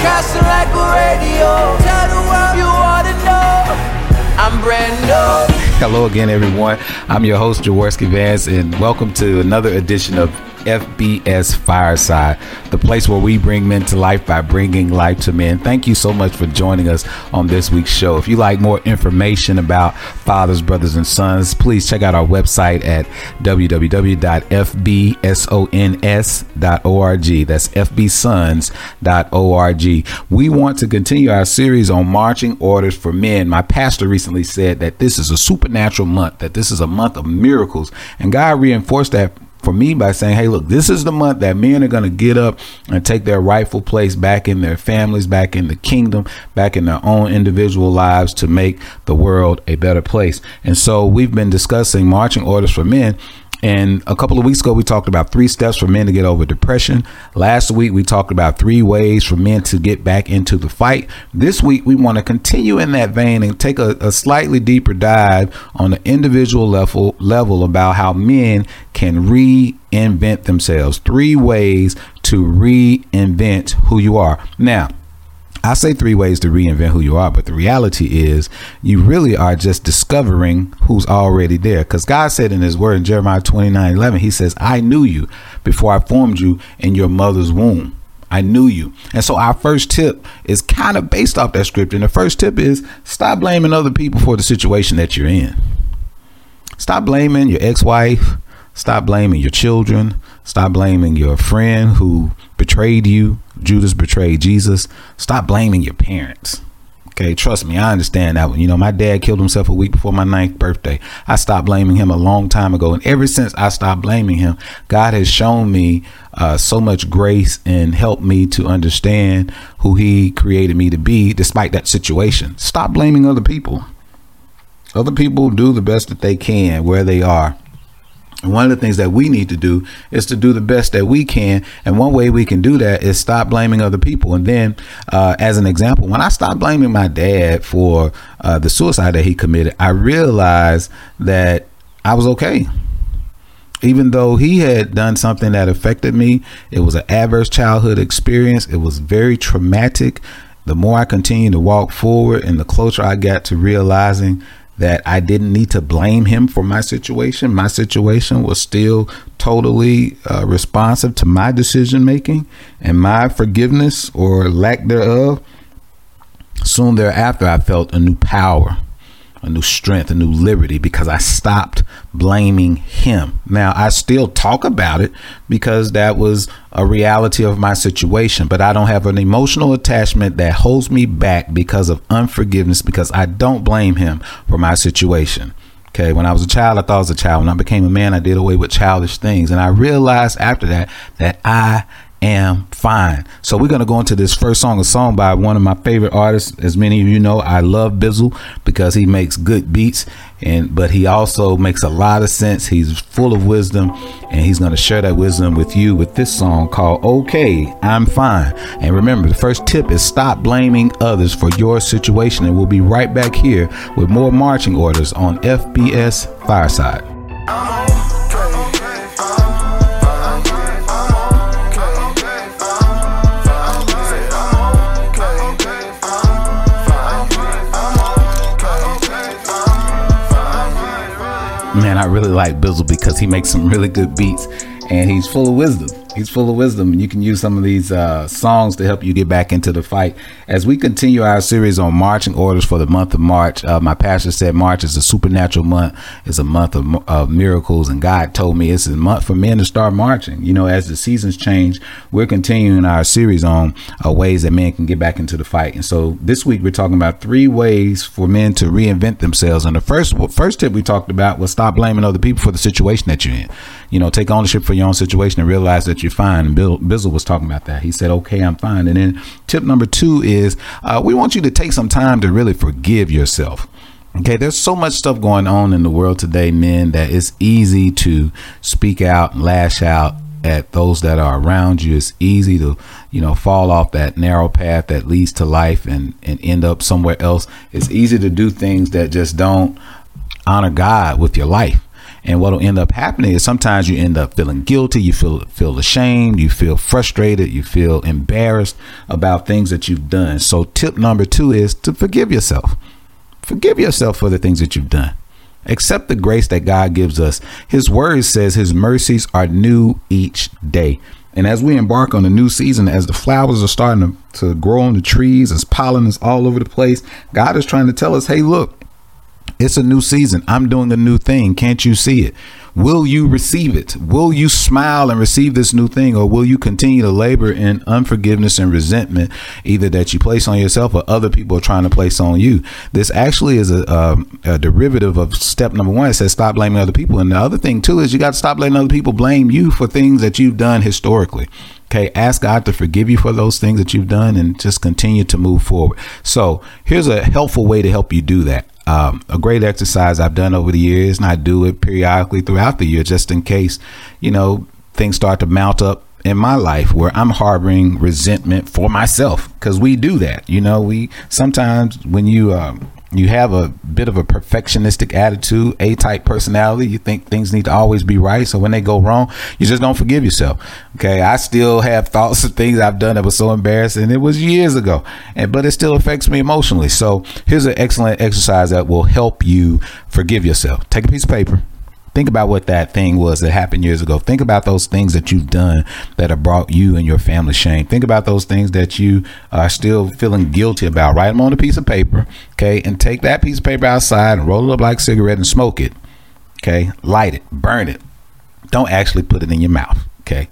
broadcasting like a radio. Tell the world you wanna know. I'm. Hello again, everyone. I'm your host, Jaworski Vance, and welcome to another edition of FBS Fireside, the place where we bring men to life by bringing life to men. Thank you so much for joining us on this week's show. If you like more information about fathers, brothers, and sons, please check out our website at www.fbsons.org. That's fbsons.org. We want to continue our series on marching orders for men. My pastor recently said that this is a supernatural month, that this is a month of miracles, and God reinforced that for me by saying, hey, look, this is the month that men are going to get up and take their rightful place back in their families, back in the kingdom, back in their own individual lives to make the world a better place. And so we've been discussing marching orders for men. And a couple of weeks ago, we talked about three steps for men to get over depression. Last week, we talked about three ways for men to get back into the fight. This week, we want to continue in that vein and take a, a slightly deeper dive on the individual level, level about how men can reinvent themselves. Three ways to reinvent who you are. Now, I say three ways to reinvent who you are, but the reality is you really are just discovering who's already there. Because God said in His Word in Jeremiah 29 11, He says, I knew you before I formed you in your mother's womb. I knew you. And so our first tip is kind of based off that scripture. And the first tip is stop blaming other people for the situation that you're in. Stop blaming your ex wife. Stop blaming your children. Stop blaming your friend who betrayed you. Judas betrayed Jesus. Stop blaming your parents. Okay, trust me, I understand that one. You know, my dad killed himself a week before my ninth birthday. I stopped blaming him a long time ago. And ever since I stopped blaming him, God has shown me uh, so much grace and helped me to understand who He created me to be despite that situation. Stop blaming other people. Other people do the best that they can where they are. And one of the things that we need to do is to do the best that we can. And one way we can do that is stop blaming other people. And then, uh, as an example, when I stopped blaming my dad for uh, the suicide that he committed, I realized that I was okay. Even though he had done something that affected me, it was an adverse childhood experience. It was very traumatic. The more I continued to walk forward and the closer I got to realizing that I didn't need to blame him for my situation. My situation was still totally uh, responsive to my decision making and my forgiveness or lack thereof. Soon thereafter, I felt a new power a new strength, a new liberty because I stopped blaming him. Now, I still talk about it because that was a reality of my situation, but I don't have an emotional attachment that holds me back because of unforgiveness because I don't blame him for my situation. Okay, when I was a child, I thought I was a child. When I became a man, I did away with childish things. And I realized after that that I am fine. So we're gonna go into this first song, a song by one of my favorite artists. As many of you know, I love Bizzle because he makes good beats, and but he also makes a lot of sense. He's full of wisdom, and he's gonna share that wisdom with you with this song called "Okay, I'm Fine." And remember, the first tip is stop blaming others for your situation, and we'll be right back here with more marching orders on FBS Fireside. Man, I really like Bizzle because he makes some really good beats and he's full of wisdom he's full of wisdom. And you can use some of these uh, songs to help you get back into the fight. As we continue our series on marching orders for the month of March, uh, my pastor said March is a supernatural month. It's a month of, of miracles, and God told me it's a month for men to start marching. You know, as the seasons change, we're continuing our series on uh, ways that men can get back into the fight. And so this week we're talking about three ways for men to reinvent themselves. And the first first tip we talked about was stop blaming other people for the situation that you're in. You know, take ownership for your own situation and realize that you're fine. And Bill Bizzle was talking about that. He said, "Okay, I'm fine." And then tip number two is uh, we want you to take some time to really forgive yourself. Okay, there's so much stuff going on in the world today, men, that it's easy to speak out and lash out at those that are around you. It's easy to, you know, fall off that narrow path that leads to life and, and end up somewhere else. It's easy to do things that just don't honor God with your life. And what'll end up happening is sometimes you end up feeling guilty, you feel feel ashamed, you feel frustrated, you feel embarrassed about things that you've done. So tip number 2 is to forgive yourself. Forgive yourself for the things that you've done. Accept the grace that God gives us. His word says his mercies are new each day. And as we embark on a new season, as the flowers are starting to, to grow on the trees, as pollen is all over the place, God is trying to tell us, hey, look, it's a new season. I'm doing a new thing. Can't you see it? Will you receive it? Will you smile and receive this new thing, or will you continue to labor in unforgiveness and resentment, either that you place on yourself or other people are trying to place on you? This actually is a, a, a derivative of step number one. It says stop blaming other people. And the other thing, too, is you got to stop letting other people blame you for things that you've done historically. Okay, ask God to forgive you for those things that you've done and just continue to move forward. So, here's a helpful way to help you do that. Um, a great exercise I've done over the years, and I do it periodically throughout the year just in case, you know, things start to mount up in my life where I'm harboring resentment for myself because we do that. You know, we sometimes when you um, you have a bit of a perfectionistic attitude, A type personality. You think things need to always be right. So when they go wrong, you just don't forgive yourself. Okay. I still have thoughts of things I've done that was so embarrassing. It was years ago, and, but it still affects me emotionally. So here's an excellent exercise that will help you forgive yourself. Take a piece of paper Think about what that thing was that happened years ago. Think about those things that you've done that have brought you and your family shame. Think about those things that you are still feeling guilty about. Write them on a piece of paper, okay, and take that piece of paper outside and roll it up like a cigarette and smoke it, okay. Light it, burn it. Don't actually put it in your mouth, okay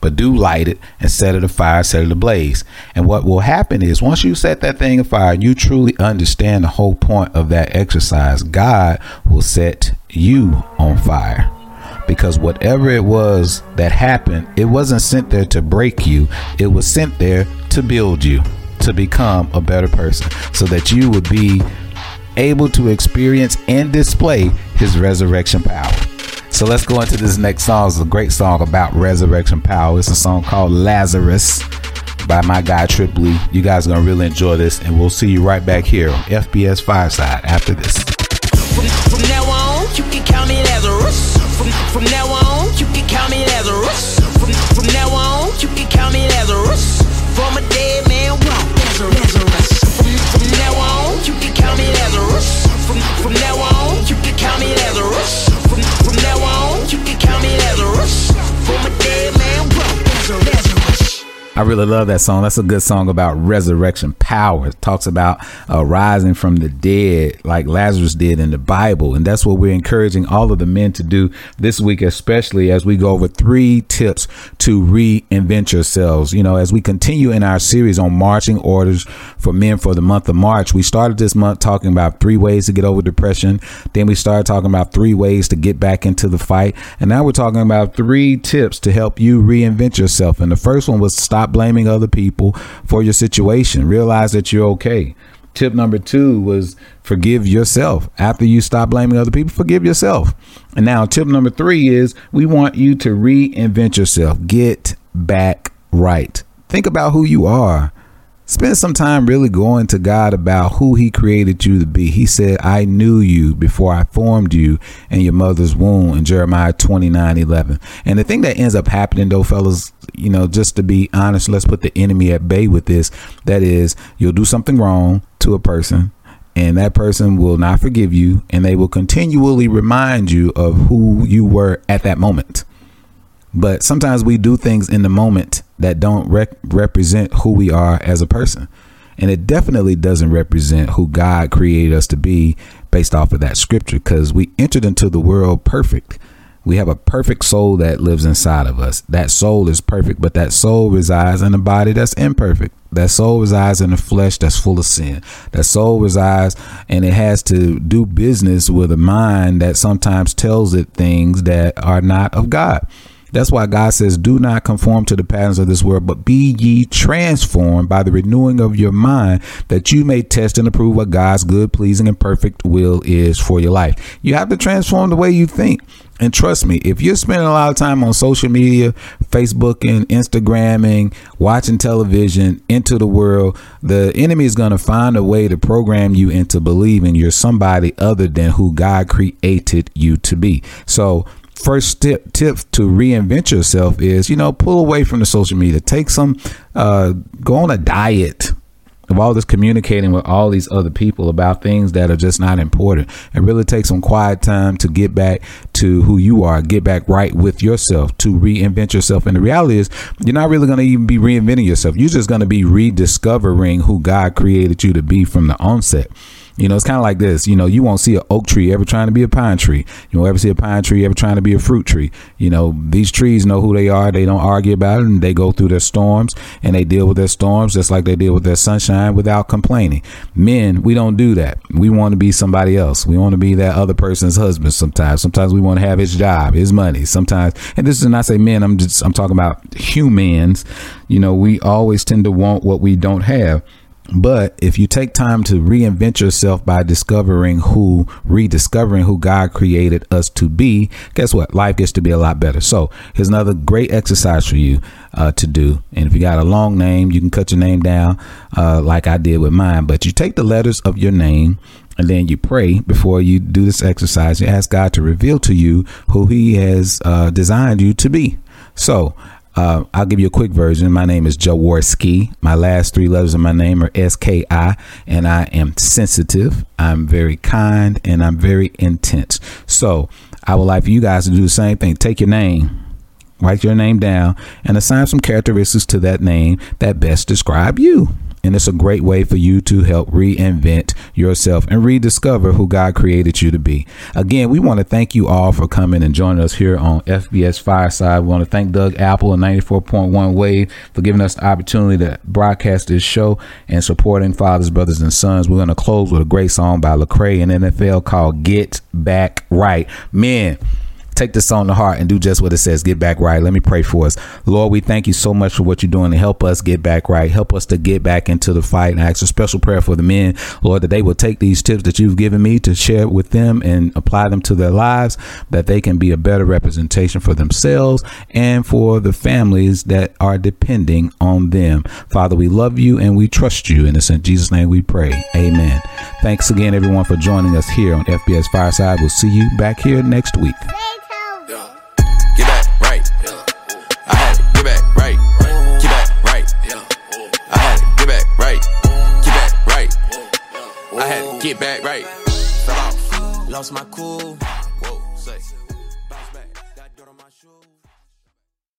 but do light it and set it afire, set it ablaze. And what will happen is once you set that thing afire, you truly understand the whole point of that exercise. God will set you on fire. Because whatever it was that happened, it wasn't sent there to break you, it was sent there to build you, to become a better person, so that you would be able to experience and display his resurrection power. So let's go into this next song. It's a great song about resurrection power. It's a song called Lazarus by my guy Trip Lee. You guys are gonna really enjoy this, and we'll see you right back here on FBS Fireside after this. Count me Lazarus. From, from now on, you can count me Lazarus. Really love that song. That's a good song about resurrection power. It talks about uh, rising from the dead, like Lazarus did in the Bible. And that's what we're encouraging all of the men to do this week, especially as we go over three tips to reinvent yourselves. You know, as we continue in our series on marching orders for men for the month of March, we started this month talking about three ways to get over depression. Then we started talking about three ways to get back into the fight. And now we're talking about three tips to help you reinvent yourself. And the first one was stop Stop blaming other people for your situation. Realize that you're okay. Tip number two was forgive yourself. After you stop blaming other people, forgive yourself. And now, tip number three is we want you to reinvent yourself. Get back right. Think about who you are. Spend some time really going to God about who He created you to be. He said, I knew you before I formed you in your mother's womb in Jeremiah 29 11. And the thing that ends up happening, though, fellas, you know, just to be honest, let's put the enemy at bay with this. That is, you'll do something wrong to a person, and that person will not forgive you, and they will continually remind you of who you were at that moment. But sometimes we do things in the moment that don't rec- represent who we are as a person. And it definitely doesn't represent who God created us to be based off of that scripture because we entered into the world perfect. We have a perfect soul that lives inside of us. That soul is perfect, but that soul resides in a body that's imperfect. That soul resides in a flesh that's full of sin. That soul resides and it has to do business with a mind that sometimes tells it things that are not of God. That's why God says, Do not conform to the patterns of this world, but be ye transformed by the renewing of your mind, that you may test and approve what God's good, pleasing, and perfect will is for your life. You have to transform the way you think. And trust me, if you're spending a lot of time on social media, Facebooking, Instagramming, watching television, into the world, the enemy is going to find a way to program you into believing you're somebody other than who God created you to be. So first tip tip to reinvent yourself is you know pull away from the social media take some uh, go on a diet of all this communicating with all these other people about things that are just not important. and really take some quiet time to get back to who you are, get back right with yourself, to reinvent yourself. And the reality is, you're not really going to even be reinventing yourself. You're just going to be rediscovering who God created you to be from the onset. You know, it's kind of like this. You know, you won't see an oak tree ever trying to be a pine tree. You won't ever see a pine tree ever trying to be a fruit tree. You know, these trees know who they are. They don't argue about it, and they go through their storms and they deal with their storms just like they deal with their sunshine without complaining. Men, we don't do that. We want to be somebody else. We want to be that other person's husband. Sometimes, sometimes we want to have his job, his money. Sometimes, and this is not say men. I'm just I'm talking about humans. You know, we always tend to want what we don't have. But if you take time to reinvent yourself by discovering who, rediscovering who God created us to be, guess what? Life gets to be a lot better. So here's another great exercise for you uh, to do. And if you got a long name, you can cut your name down uh, like I did with mine. But you take the letters of your name and then you pray before you do this exercise. You ask God to reveal to you who He has uh, designed you to be. So uh, I'll give you a quick version. My name is Jaworski. My last three letters of my name are S K I, and I am sensitive. I'm very kind, and I'm very intense. So I would like for you guys to do the same thing. Take your name, write your name down, and assign some characteristics to that name that best describe you. And it's a great way for you to help reinvent yourself and rediscover who God created you to be. Again, we want to thank you all for coming and joining us here on FBS Fireside. We want to thank Doug Apple and 94.1 Wave for giving us the opportunity to broadcast this show and supporting fathers, brothers, and sons. We're going to close with a great song by Lecrae and NFL called Get Back Right. Men, take this song to heart and do just what it says. Get back right. Let me pray for us. Lord we thank you so much for what you're doing to help us get back right. Help us to get back into the fight. And I ask a special prayer for the men lord that they will take these tips that you've given me to share with them and apply them to their lives that they can be a better representation for themselves and for the families that are depending on them. Father we love you and we trust you. And it's in jesus name we pray. Amen. Thanks again everyone for joining us here on fbs fireside. We'll see you back here next week back right. Lost my cool.